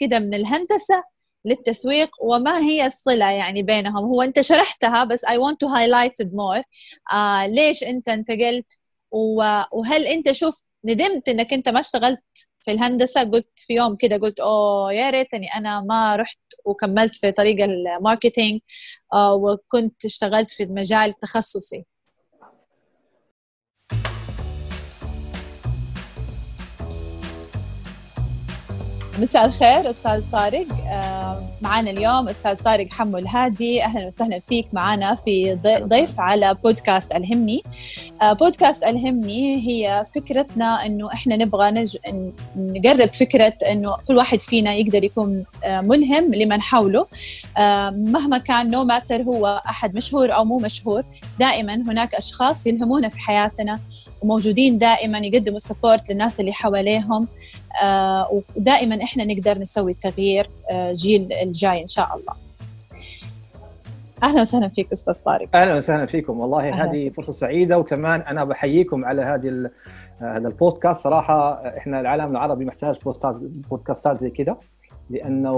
كده من الهندسة للتسويق وما هي الصلة يعني بينهم. هو أنت شرحتها بس I want to highlight it more. آه ليش أنت انتقلت؟ وهل أنت شفت ندمت إنك أنت ما اشتغلت في الهندسة؟ قلت في يوم كده قلت أوه يا ريتني أنا ما رحت وكملت في طريق الماركتينج آه وكنت اشتغلت في المجال تخصصي. مساء الخير أستاذ طارق. آه، معنا اليوم أستاذ طارق حمو الهادي. أهلا وسهلا فيك معنا في ضيف على بودكاست الهمني. آه، بودكاست الهمني هي فكرتنا إنه إحنا نبغى نج... نقرب فكرة إنه كل واحد فينا يقدر يكون آه، ملهم لمن حوله. مهما كان نو ماتر هو أحد مشهور أو مو مشهور دائما هناك أشخاص يلهمونا في حياتنا وموجودين دائما يقدموا سبورت للناس اللي حواليهم. ودائما إحنا نقدر نسوي التغيير آه، جيل الجاي إن شاء الله. أهلا وسهلا فيك أستاذ طارق. أهلا وسهلا فيكم. والله هذه فرصة سعيدة وكمان أنا بحييكم على هذه هذا البودكاست. صراحة إحنا العالم العربي محتاج بودكاستات زي كده لأنه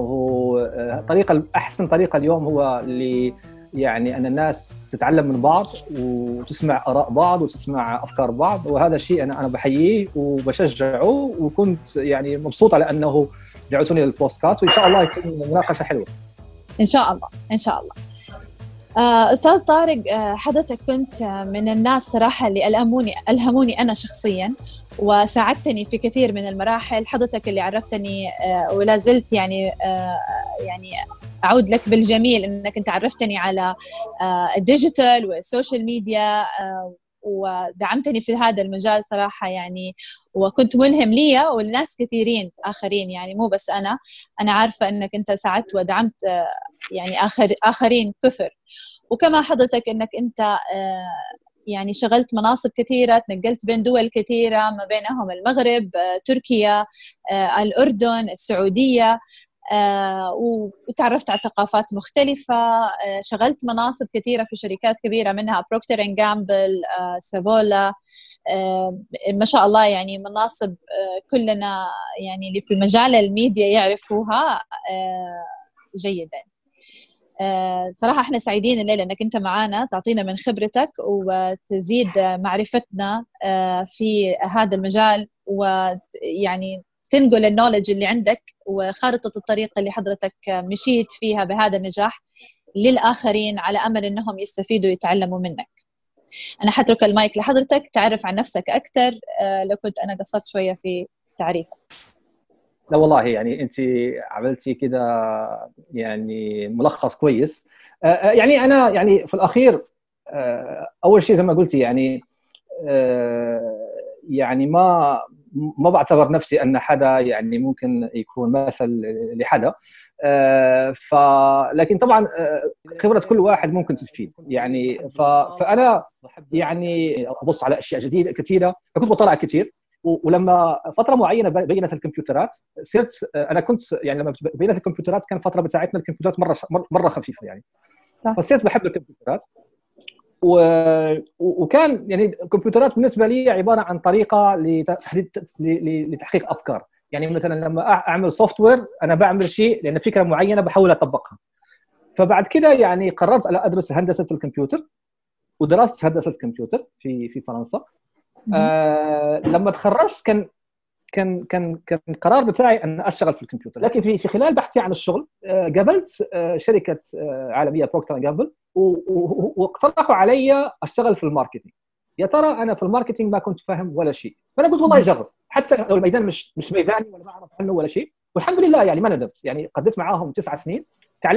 آه، طريقة أحسن طريقة اليوم هو اللي يعني أن الناس تتعلم من بعض وتسمع آراء بعض وتسمع أفكار بعض وهذا الشيء أنا أنا بحييه وبشجعه وكنت يعني مبسوط على أنه دعوتوني للبودكاست وإن شاء الله يكون مناقشة حلوة. إن شاء الله إن شاء الله. آه، أستاذ طارق آه، حضرتك كنت من الناس صراحة اللي الهموني ألهموني أنا شخصيا وساعدتني في كثير من المراحل حضرتك اللي عرفتني آه، ولا زلت يعني يعني أعود لك بالجميل إنك أنت عرفتني على ال digital وال social media ودعمتني في هذا المجال صراحة يعني. وكنت ملهم لي ولناس كثيرين آخرين يعني مو بس أنا. أنا عارفة أنك أنت ساعدت ودعمت يعني آخر آخرين كثر وكما حضرتك أنك أنت يعني شغلت مناصب كثيرة تنقلت بين دول كثيرة ما بينهم المغرب تركيا الأردن السعودية. آه، وتعرفت على ثقافات مختلفة. آه، شغلت مناصب كثيرة في شركات كبيرة منها Procter and Gamble سافولا ما شاء الله يعني مناصب آه، كلنا يعني اللي في مجال الميديا يعرفوها جيدا. صراحة إحنا سعيدين الليلة إنك أنت معنا تعطينا من خبرتك وتزيد معرفتنا في هذا المجال ويعني تنقل النولج اللي عندك وخارطة الطريق اللي حضرتك مشيت فيها بهذا النجاح للآخرين على أمل أنهم يستفيدوا ويتعلموا منك. أنا حترك المايك لحضرتك تعرف عن نفسك أكثر آه، لو كنت أنا قصرت شوية في تعريفك. لا والله يعني أنت عملتي كده يعني ملخص كويس. آه، آه، يعني أنا يعني في الأخير أول شيء زي ما قلتي يعني يعني ما ما بعتبر نفسي أن حدا يعني ممكن يكون مثل لحدا. آه، ف لكن طبعا آه، خبرة كل واحد ممكن تفيد. يعني ف... فأنا يعني أبص على أشياء جديدة كثيرة. فكنت بطلع كثير. ولما فترة معينة بينت الكمبيوترات صرت آه، أنا كنت يعني لما بينت الكمبيوترات كان فترة بتاعتنا الكمبيوترات مرة مرة خفيفة يعني. فصرت بحب الكمبيوترات. وكان يعني الكمبيوترات بالنسبة لي عبارة عن طريقة لتحديد لتحقيق أفكار. يعني مثلا لما أعمل software أنا بعمل شيء لأن فكرة معينة بحاول أطبقها. فبعد كده يعني قررت على أدرس هندسة الكمبيوتر ودرست هندسة الكمبيوتر في في فرنسا. آه لما تخرجت كان كان كان كان القرار بتاعي أن أشتغل في الكمبيوتر. لكن في في خلال بحثي عن الشغل آه، قابلت آه، شركة آه، عالمية Procter Gamble واقترحوا علي أشتغل في ال marketing. يا ترى أنا في الماركتينج ما كنت فاهم ولا شيء. فأنا قلت والله جرب. حتى لو الميدان مش مش ميداني ولا ما أعرف عنه ولا شيء والحمد لله يعني ما ندمت. يعني قضيت معاهم تسع سنين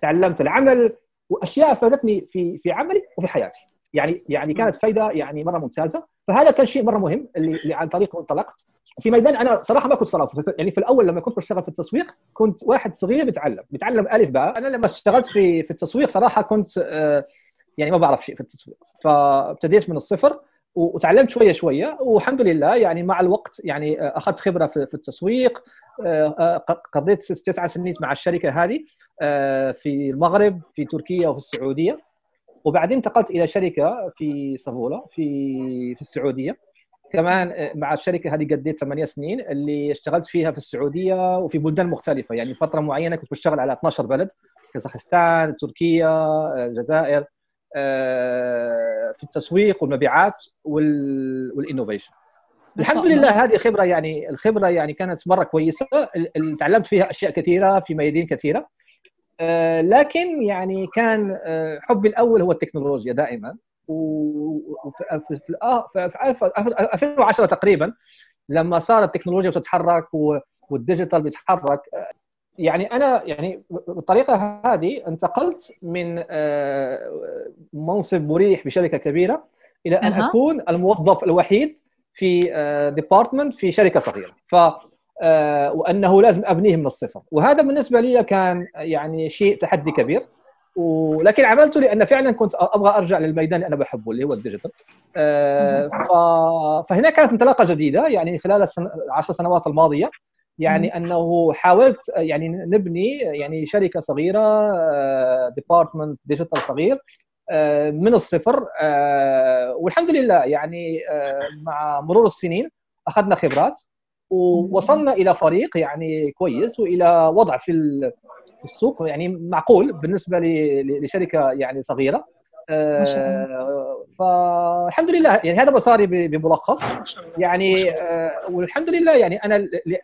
تعلمت العمل وأشياء فادتني في في عملي وفي حياتي. يعني يعني كانت فايدة يعني مرة ممتازة. فهذا كان شيء مرة مهم اللي, اللي عن طريقه انطلقت. في ميدان أنا صراحة ما كنت فراغ. يعني في الأول لما كنت بشتغل في التسويق كنت واحد صغير بيتعلم بيتعلم ألف باء. أنا لما اشتغلت في في التسويق صراحة كنت آه، يعني ما بعرف شيء في التسويق. فابتديت من الصفر وتعلمت شوية شوية والحمد لله يعني مع الوقت يعني آه، أخذت خبرة في التسويق آه، قضيت تسع سنين مع الشركة هذه في المغرب في تركيا وفي السعودية. وبعدين انتقلت إلى شركة في صفوله في في السعودية. كمان مع الشركة هذه قضيت ثمانية سنين اللي اشتغلت فيها في السعودية وفي بلدان مختلفة. يعني فترة معينة كنت بشتغل على 12 بلد كازاخستان تركيا الجزائر في التسويق والمبيعات والانوفيشن الحمد لله هذه خبرة يعني الخبرة يعني كانت مرة كويسة تعلمت فيها أشياء كثيرة في ميادين كثيرة. لكن يعني كان حبي الأول هو التكنولوجيا دائما. وفي في 2010 تقريبا لما صارت التكنولوجيا بتتحرك وال digital بيتحرك يعني أنا يعني بالطريقة هذه انتقلت من منصب مريح بشركة كبيرة إلى أن أه. أكون الموظف الوحيد في department في شركة صغيرة. ف وأنه لازم ابنيه من الصفر. وهذا بالنسبة لي كان يعني شيء تحدي كبير. ولكن عملته لأن فعلا كنت أبغى أرجع للميدان اللي أنا بحبه اللي هو ال digital. فهنا كانت انطلاقة جديدة يعني خلال العشر سنوات الماضية. يعني أنه حاولت يعني نبني يعني شركة صغيرة department digital صغير من الصفر. والحمد لله يعني مع مرور السنين أخذنا خبرات. ووصلنا إلى فريق يعني كويس وإلى وضع في السوق يعني معقول بالنسبة لشركة يعني صغيرة. فالحمد لله يعني هذا مساري بملخص. يعني والحمد لله يعني أنا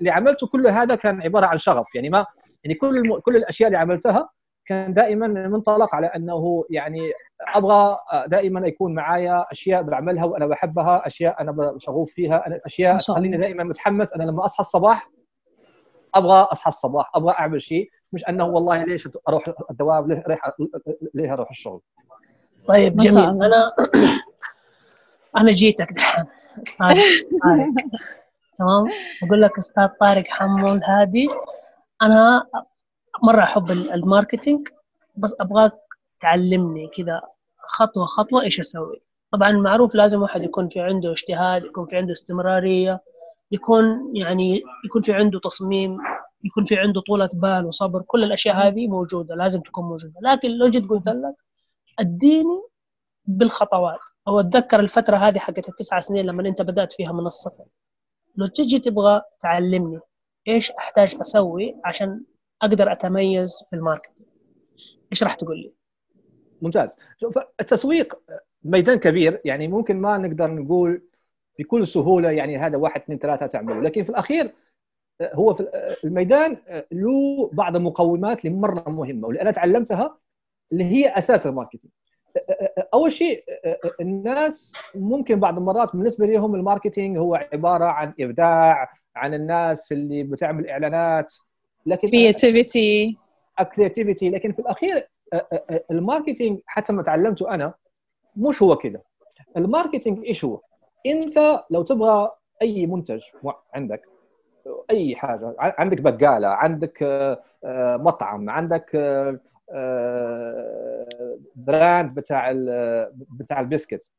اللي عملته كل هذا كان عبارة عن شغف. يعني ما يعني كل كل الأشياء اللي عملتها كان دائما منطلق على أنه يعني أبغى دائما يكون معايا أشياء بعملها وأنا بحبها أشياء أنا شغوف فيها أشياء تخليني دائما متحمس أنا لما أصحى الصباح أبغى أصحى الصباح أبغى أعمل شيء مش أنه والله ليش أروح الدوام ليه ليه أروح الشغل؟ طيب جميل. أنا أنا جيتك دحين أستاذ طارق. تمام؟ بقول لك أستاذ طارق حمول هادي. أنا مرة أحب الماركتينج بس أبغاك تعلمني كذا خطوة خطوة إيش أسوي. طبعا معروف لازم واحد يكون في عنده اجتهاد يكون في عنده استمرارية يكون يعني يكون في عنده تصميم يكون في عنده طولة بال وصبر. كل الأشياء هذه موجودة لازم تكون موجودة. لكن لو جيت قلت لك أديني بالخطوات. أو أتذكر الفترة هذه حقت التسع سنين لما أنت بدأت فيها من الصفر. لو تجي تبغى تعلمني إيش أحتاج أسوي عشان أقدر أتميز في الماركتينج. إيش راح تقول لي؟ ممتاز. شوف التسويق ميدان كبير يعني ممكن ما نقدر نقول بكل سهولة يعني هذا واحد اثنين ثلاثة تعمله لكن في الأخير هو في الميدان له بعض المقومات اللي مره مهمة واللي أنا تعلمتها اللي هي أساس ال marketing. أول شيء الناس ممكن بعض المرات بالنسبة لهم ال marketing هو عبارة عن إبداع عن الناس اللي بتعمل إعلانات لكن creativity creativity لكن في الأخير ال marketing حتى ما تعلمته أنا مش هو كده ال marketing إيش هو؟ أنت لو تبغى أي منتج عندك أي حاجة عندك بقالة عندك مطعم عندك brand بتاع بتاع البسكت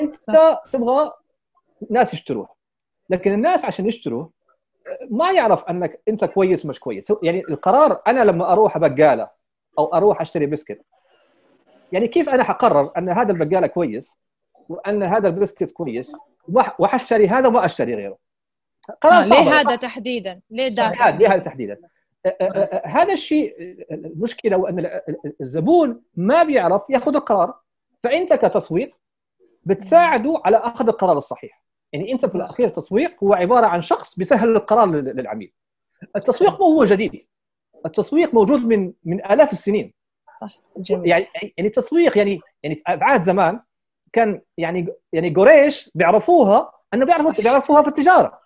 أنت صح. تبغى ناس يشتروه لكن الناس عشان يشتروه ما يعرف أنك أنت كويس مش كويس. يعني القرار أنا لما أروح بقالة أو أروح أشتري بسكت يعني كيف أنا حقرر أن هذا البقالة كويس وأن هذا البسكت كويس وحشتري هذا وما أشتري غيره؟ قرار آه ليه هذا تحديدا؟ ليه ده ليه هذا تحديدا؟ هذا الشيء المشكلة وان الزبون ما بيعرف يأخذ القرار فأنت كتسويق بتساعده على أخذ القرار الصحيح. يعني انت في الأخير التسويق هو عبارة عن شخص بيسهل القرار للعميل. التسويق مو هو جديد. التسويق موجود من من آلاف السنين. جميل. يعني يعني التسويق يعني يعني في عهد زمان كان يعني يعني قريش بيعرفوها إنه بيعرفوا بيعرفوها في التجارة.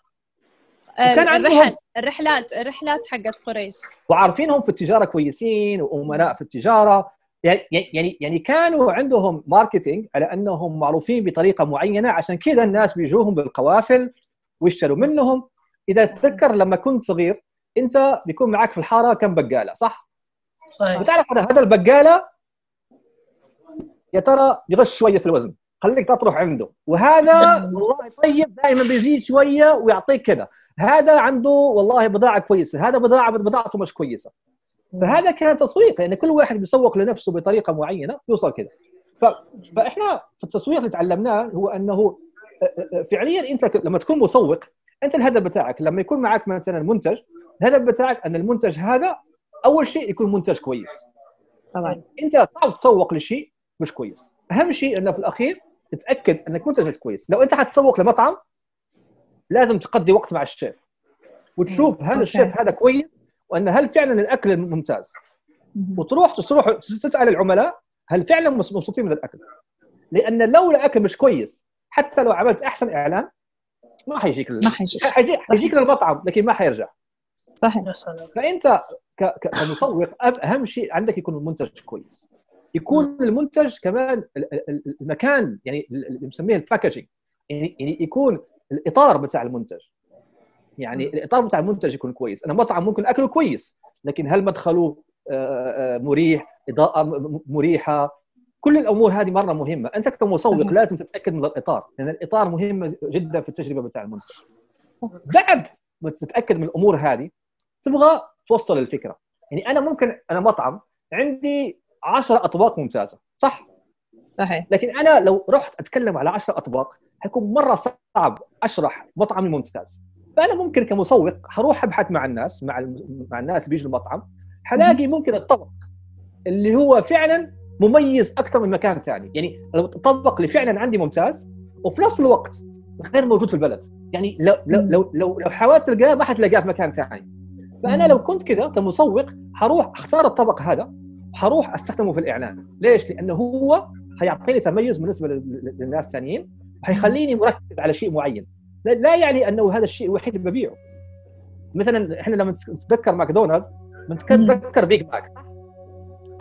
كان عندهم الرحلات الرحلات حقت قريش. وعارفينهم في التجارة كويسين وأمناء في التجارة. يعني يعني يعني كانوا عندهم ماركتينج على أنهم معروفين بطريقة معينة عشان كذا الناس بيجوهم بالقوافل ويشتروا منهم. إذا تذكر لما كنت صغير أنت بيكون معك في الحارة كم بقالة صح؟ صحيح. بتعرف هذا البقالة يا ترى يغش شوية في الوزن خليك تطرح عنده. وهذا والله طيب دائما بيزيد شوية ويعطيك كذا هذا عنده والله بضاعة كويسة هذا بضاعه بضاعته مش كويسة. فهذا كان تسويق يعني كل واحد بيسوق لنفسه بطريقة معينة يوصل كذا. فإحنا في التسويق اللي تعلمناه هو أنه فعليا أنت لما تكون مسوق أنت الهدف بتاعك لما يكون معك مثلا منتج الهدف بتاعك أن المنتج هذا أول شيء يكون منتج كويس. طبعا. أنت صعب تسوق لشيء مش كويس. أهم شيء إنه في الأخير تتأكد أنك منتجك كويس. لو أنت حتسوق لمطعم لازم تقضي وقت مع الشيف. وتشوف هل الشيف هذا كويس وأن هل فعلا الأكل ممتاز؟ وتروح تروح تسأل العملاء هل فعلا مبسوطين من الأكل؟ لأن لو الأكل مش كويس حتى لو عملت أحسن إعلان ما حيجيك ما حيجيك. حيجيك للمطعم لكن ما حيرجع. صحيح. فأنت كمسوق أهم شيء عندك يكون المنتج كويس. يكون المنتج كمان المكان يعني اللي بنسميه الباكجينج يعني-, يعني يكون الإطار بتاع المنتج. يعني الإطار بتاع المنتج يكون كويس أنا مطعم ممكن أكله كويس لكن هل مدخله آه، آه، مريح إضاءة مريحة؟ كل الأمور هذه مرة مهمة. أنت كمسوق لازم تتأكد من الإطار لأن يعني الإطار مهم جدا في التجربة بتاع المنتج. بعد ما تتأكد من الأمور هذه تبغى توصل الفكرة. يعني أنا ممكن أنا مطعم عندي 10 أطباق ممتازة صح؟ صحيح. لكن أنا لو رحت أتكلم على 10 أطباق حيكون مرة صعب أشرح مطعمي ممتاز فأنا ممكن كمسوق حروح أبحث مع الناس مع مع الناس اللي بيجوا المطعم حلاقي ممكن الطبق اللي هو فعلا مميز أكثر من مكان ثاني. يعني الطبق اللي فعلا عندي ممتاز وفي نفس الوقت غير موجود في البلد. يعني لو لو لو لو, لو حاولت تلقاه ما حتلاقاه في مكان ثاني. فأنا لو كنت كذا كمسوق حروح أختار الطبق هذا وحروح أستخدمه في الإعلان. ليش؟ لأنه هو حيعطيني تميز بالنسبة للناس الثانيين وحيخليني مركز على شيء معين. لا يعني أنه هذا الشيء الوحيد اللي ببيعه. مثلا إحنا لما نتذكر ماكدونالدز بنتذكر Big Mac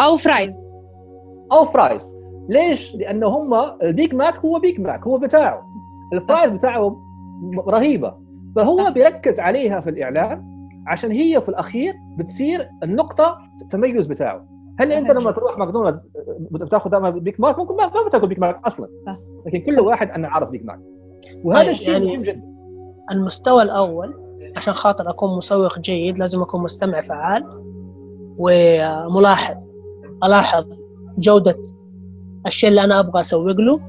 أو fries أو fries ليش؟ لأنه هم ال Big Mac هو Big Mac هو بتاعه. ال fries بتاعه رهيبة. فهو بيركز عليها في الإعلان عشان هي في الأخير بتصير النقطة التميز بتاعه. هل أنت لما تروح ماكدونالدز بتاخذ Big Mac ممكن ما بتاكل Big Mac أصلا. لكن كل واحد أنا عارف Big Mac وهذا الشيء يعني مهم جدا. المستوى الأول عشان خاطر أكون مسوق جيد لازم أكون مستمع فعال وملاحظ ألاحظ جودة الشيء اللي أنا أبغى أسوق له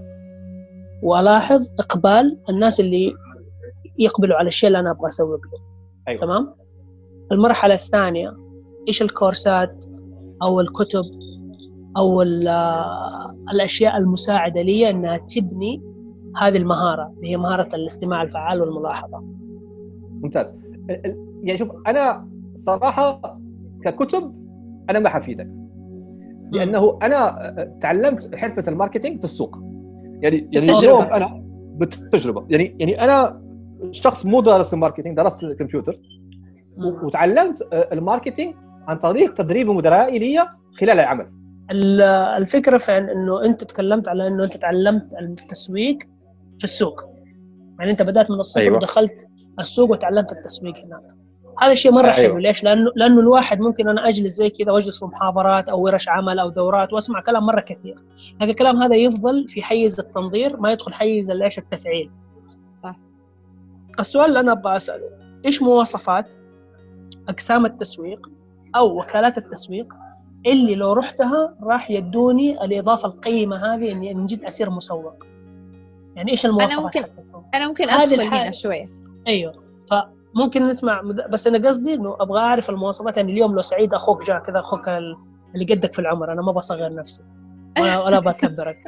وألاحظ إقبال الناس اللي يقبلوا على الشيء اللي أنا أبغى أسوق له. أيوة. تمام؟ المرحلة الثانية إيش الكورسات أو الكتب أو الأشياء المساعدة لي إنها تبني هذه المهارة اللي هي مهارة الاستماع الفعال والملاحظة. ممتاز. يعني شوف أنا صراحة ككتب أنا ما حفيدك. لأنه أنا تعلمت حرفة الماركتينج في السوق. يعني يعني اليوم أنا بالتجربة يعني يعني أنا شخص مو دارس ال marketing درست الكمبيوتر وتعلمت ال marketing عن طريق تدريب مدرائي لي خلال العمل الفكرة في إنه أنت تكلمت على إنه أنت تعلمت التسويق في السوق. يعني أنت بدأت من الصفر أيوة. ودخلت السوق وتعلمت التسويق هناك. هذا شيء مرة أيوة. حلو ليش؟ لأنه لأنه الواحد ممكن أنا أجلس زي كذا وأجلس في محاضرات أو ورش عمل أو دورات وأسمع كلام مرة كثير. لكن الكلام هذا يفضل في حيز التنظير ما يدخل حيز إيش؟ التفعيل. صح. السؤال اللي أنا أبغى أسأله إيش مواصفات أقسام التسويق أو وكالات التسويق اللي لو رحتها راح يدوني الإضافة القيمة هذه إني من جد اصير مسوق؟ يعني إيش المواصفات أنا ممكن أنا ممكن أدخل هنا شوية. أيوه. فممكن نسمع بس أنا قصدي إنه أبغى أعرف المواصفات. يعني اليوم لو سعيد أخوك جاء كذا أخوك اللي قدك في العمر. أنا ما بصغر نفسي. ولا, بكبرك.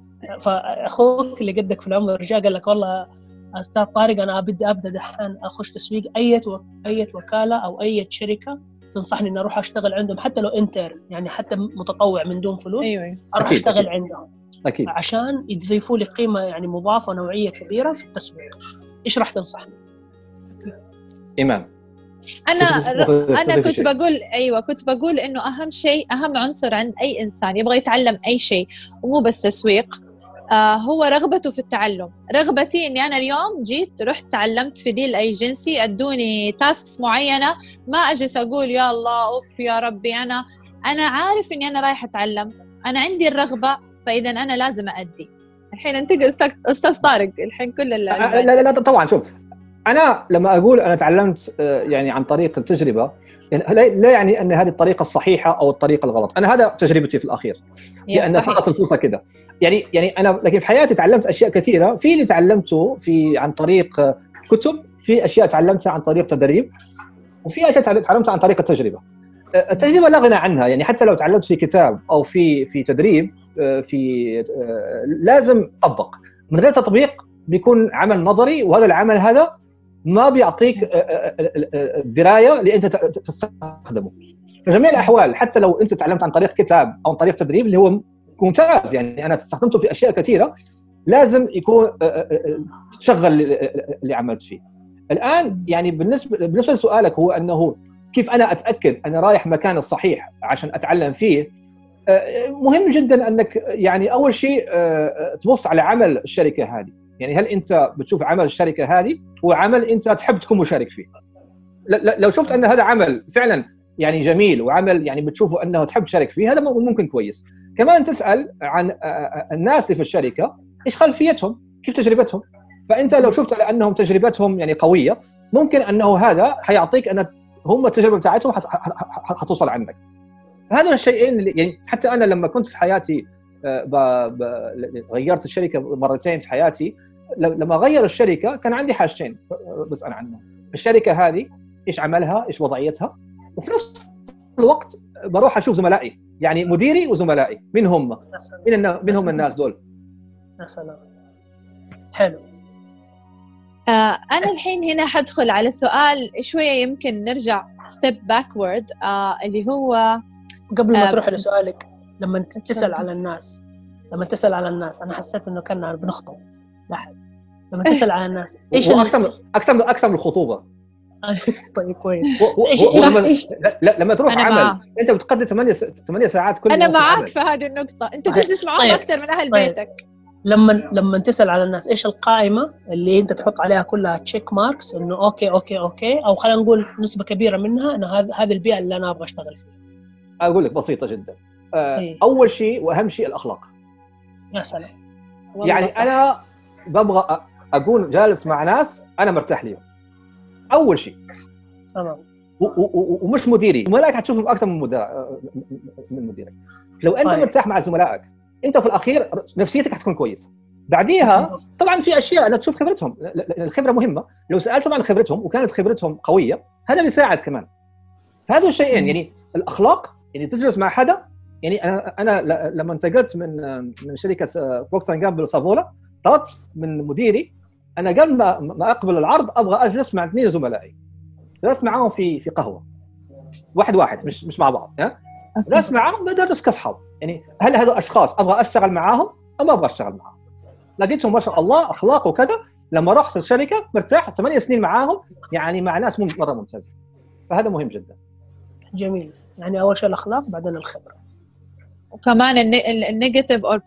فأخوك اللي قدك في العمر جاء قال لك والله أستاذ طارق أنا بدي أبدأ دحين أخش تسويق. أي أي وكالة أو أي شركة تنصحني إني أروح أشتغل عندهم حتى لو انتر يعني حتى متطوع من دون فلوس أيوة. أيوة. أروح أكيد. أشتغل عندهم. أكيد. عشان يضيفوا لي قيمة يعني مضافة نوعية كبيرة في التسويق. إيش راح تنصحني؟ إيمان. أنا أنا كنت بقول أيوه كنت بقول إنه أهم شيء أهم عنصر عند أي إنسان يبغى يتعلم أي شيء ومو بس تسويق آه هو رغبته في التعلم. رغبتي إني أنا اليوم جيت رحت تعلمت في ديل أيجنسي أدوني tasks معينة ما أجلس أقول يا الله أوف يا ربي أنا أنا عارف إني أنا رايح أتعلم. أنا عندي الرغبة فإذا أنا لازم ادي الحين انتقل أستاذ طارق الحين كل لا لا لا طبعا شوف أنا لما أقول أنا تعلمت آه، يعني عن طريق التجربة يعني لا يعني أن هذه الطريقة الصحيحة أو الطريقة الغلط أنا هذا تجربتي في الأخير. لأن صارت الفرصة كده. يعني يعني أنا لكن في حياتي تعلمت أشياء كثيرة. في اللي تعلمته في عن طريق كتب في أشياء تعلمتها عن طريق تدريب وفي أشياء تعلمتها عن طريق التجربة. التجربه لا غنى عنها. يعني حتى لو تعلمت في كتاب أو في في تدريب آه، في آه، لازم تطبق من غير تطبيق بيكون عمل نظري وهذا العمل هذا ما بيعطيك آه، الدرايه اللي انت تستخدمه. في جميع الأحوال حتى لو أنت تعلمت عن طريق كتاب أو عن طريق تدريب اللي هو ممتاز. يعني أنا استخدمته في أشياء كثيرة لازم يكون تشغل اللي عملت فيه. الآن يعني بالنسبة بالنسبة لسؤالك هو أنه كيف أنا أتأكد أنا رايح مكان الصحيح عشان أتعلم فيه؟ آه، مهم جدا أنك يعني أول شيء آه، تبص على عمل الشركة هذه. يعني هل أنت بتشوف عمل الشركة هذه؟ هو عمل أنت تحب تكون مشارك فيه. لو شفت أن هذا عمل فعلا يعني جميل وعمل يعني بتشوفه أنه تحب تشارك فيه هذا ممكن كويس. كمان تسأل عن آه، الناس اللي في الشركة إيش خلفيتهم؟ كيف تجربتهم؟ فأنت لو شفت على انهم تجربتهم يعني قوية ممكن أنه هذا حيعطيك أن هم التجربه بتاعتهم حتوصل عنك. هذول الشيئين اللي يعني حتى أنا لما كنت في حياتي آه، ب... ب... غيرت الشركة مرتين في حياتي لما غير الشركة كان عندي حاجتين بسأل عنهم. الشركة هذه إيش عملها؟ إيش وضعيتها؟ وفي نفس الوقت بروح أشوف زملائي يعني مديري وزملائي مين هم؟ مين, مين هم الناس دول؟ يا سلام. حلو. أنا الحين هنا حدخل على سؤال شوية يمكن نرجع step backward آه اللي هو قبل ما آه تروح لسؤالك لما تسأل على الناس لما تسأل على الناس أنا حسيت إنه كنا بنخطب لحد لما تسأل على الناس إيش أكثر أكثر أكثر من الخطوبة طيب كويس. إيش إيش لما تروح عمل معه. أنت بتقضي 8 8 ساعات كل أنا معاك في هذه النقطة. أنت تجلس معاهم طيب. أكثر من أهل طيب. بيتك. لما لما تسأل على الناس إيش القائمة اللي أنت تحط عليها كلها check marks إنه okay okay okay أو خلينا نقول نسبة كبيرة منها إنه هذه البيئة اللي أنا أبغى أشتغل فيها. أقول لك بسيطة جدا. آه إيه؟ أول شيء وأهم شيء الأخلاق. يا سلام. يعني صح. أنا ببغى اكون جالس مع ناس أنا مرتاح لهم أول شيء. تمام. ومش مديري. زملائك حتشوفهم أكثر من مدير من مديرك. لو أنت صحيح. مرتاح مع زملائك انت في الاخير نفسيتك حتكون كويسه بعديها طبعا في أشياء لا تشوف خبرتهم. الخبرة مهمة. لو سالتهم عن خبرتهم وكانت خبرتهم قوية هذا بيساعد كمان. هذول الشيئين يعني الأخلاق يعني تجلس مع حدا. يعني أنا أنا لما انتقلت من من شركة بروكتر جامبل سافولا طلبت من مديري أنا قبل ما ما أقبل العرض أبغى أجلس مع اثنين زملائي. جلست معاهم في في قهوة. واحد واحد مش مش مع بعض ها؟ جلست معاهم بدرس كاصحاب يعني هل هذول أشخاص أبغى أشتغل معاهم أو ما أبغى أشتغل معاهم؟ لقيتهم ما شاء الله أخلاق وكذا لما رحت الشركة مرتاح ثمانية سنين معاهم يعني مع ناس مرة ممتازة. فهذا مهم جدا. جميل. يعني أول شيء الأخلاق بعدين الخبرة. وكمان النيجاتيف or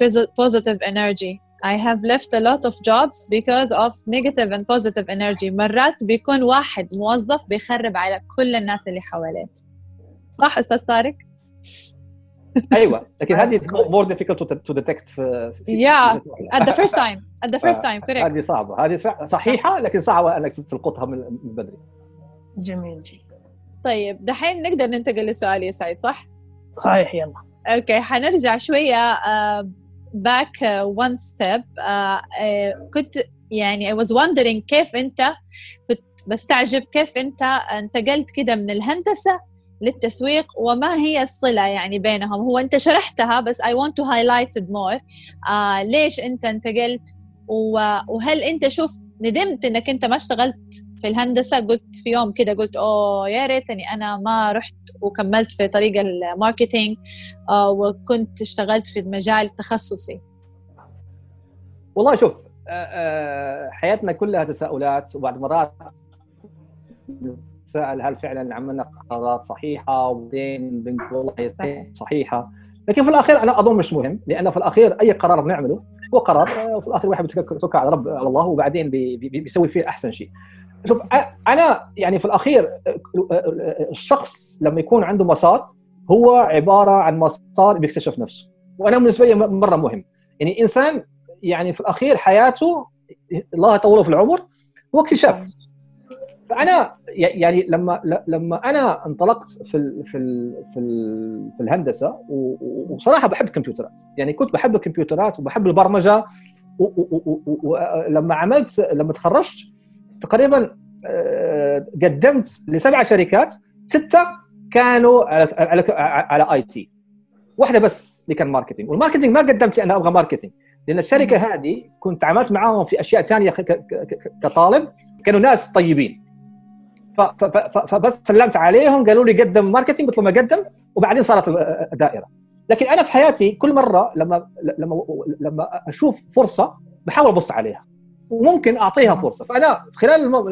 positive energy. I have left a lot of jobs because of negative and positive energy. مرات بيكون واحد موظف بيخرب على كل الناس اللي حواليه. صح أستاذ طارق؟ أيوه لكن هذه more difficult to detect في yeah at the first time at the first time correct. هذه صعبة هذه صحيحة لكن صعبة إنك تلقطها من بدري. جميل جدا. طيب دحين نقدر ننتقل لسؤال يا سعيد صح؟ صحيح يلا. okay حنرجع شوية back one step كنت يعني I was wondering كيف أنت كنت بستعجب كيف أنت انتقلت كده من الهندسة للتسويق وما هي الصلة يعني بينهم. هو أنت شرحتها بس I want to highlight it more. آه ليش أنت انتقلت؟ وهل أنت شفت ندمت أنك أنت ما اشتغلت في الهندسة؟ قلت في يوم كده قلت أوه يا ريتني أنا ما رحت وكملت في طريق الماركتينج آه وكنت اشتغلت في المجال التخصصي والله شوف آه، آه، حياتنا كلها تساؤلات وبعد مرات نتساءل هل فعلا عملنا قرارات صحيحة وبعدين بنقول والله صحيحة. لكن في الأخير أنا أظن مش مهم لأنه في الأخير أي قرار بنعمله هو قرار وفي الأخير واحد بيتوكل على رب على الله وبعدين بي بيسوي فيه أحسن شيء. شوف أنا يعني في الأخير الشخص لما يكون عنده مسار هو عبارة عن مسار بيكتشف نفسه. وأنا بالنسبة لي مرة مهم. يعني إنسان يعني في الأخير حياته الله يطوله في العمر هو اكتشاف. فانا يعني لما لما أنا انطلقت في ال في ال في, ال في الهندسة وصراحة بحب الكمبيوترات. يعني كنت بحب الكمبيوترات وبحب البرمجة ولما عملت لما تخرجت تقريبا آه، قدمت لسبع شركات ستة كانوا على على, على IT. واحدة بس اللي كان marketing. وال marketing ما قدمت لي أنا أبغى marketing. لأن الشركة هذه كنت عملت معاهم في أشياء ثانية كطالب. كانوا ناس طيبين. فبس سلمت عليهم قالوا لي قدم marketing قلت لهم اقدم وبعدين صارت الدائرة. لكن أنا في حياتي كل مرة لما لما لما أشوف فرصة بحاول أبص عليها وممكن أعطيها فرصة. فأنا خلال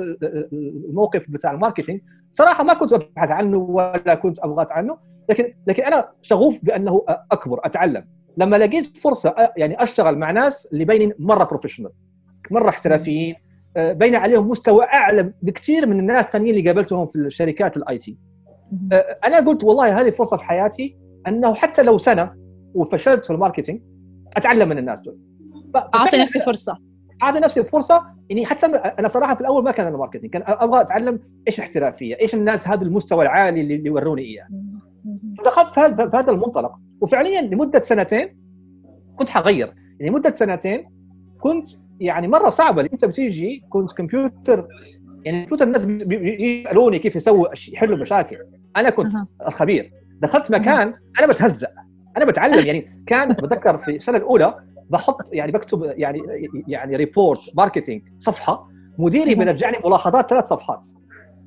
الموقف بتاع ال marketing صراحة ما كنت أبحث عنه ولا كنت أبغى عنه لكن لكن أنا شغوف بأنه أكبر أتعلم. لما لقيت فرصة يعني أشتغل مع ناس اللي بيني مرة professional مرة احترافيين بين عليهم مستوى اعلى بكثير من الناس الثانيين اللي قابلتهم في الشركات ال IT. أنا قلت والله هذه فرصة في حياتي أنه حتى لو سنة وفشلت في ال marketing أتعلم من الناس دول. أعطي نفسي فرصة. أعطي نفسي فرصة يعني حتى أنا صراحة في الأول ما كان أنا marketing كان أبغى أتعلم إيش الاحترافية إيش الناس هذا المستوى العالي اللي يوروني إياه. فدخلت في هذا في هذا المنطلق. وفعليا لمدة سنتين كنت حغير. يعني مدة سنتين كنت يعني مرة صعبة انت بتيجي كنت كمبيوتر يعني كمبيوتر الناس يسالوني كيف يسووا يحلوا مشاكل أنا كنت الخبير. دخلت مكان أنا بتهزأ. أنا بتعلم يعني كان بتذكر في السنة الأولى بحط يعني بكتب يعني يعني report marketing صفحة. مديري بيرجعني ملاحظات ثلاث صفحات.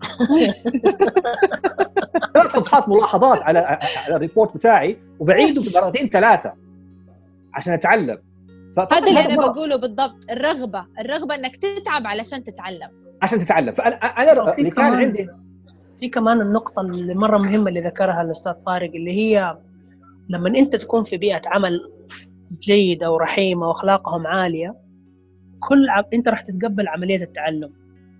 ثلاث صفحات ملاحظات على على الريبورت بتاعي وبعيده مرتين ثلاثة عشان أتعلم. هذا اللي أنا بقوله بالضبط الرغبة الرغبة إنك تتعب علشان تتعلم. عشان تتعلم. فانا أنا اللي كان عندي في كمان النقطة اللي مرة مهمة اللي ذكرها الأستاذ طارق اللي هي لما أنت تكون في بيئة عمل جيدة ورحيمة وأخلاقهم عالية كل عب... أنت راح تتقبل عملية التعلم.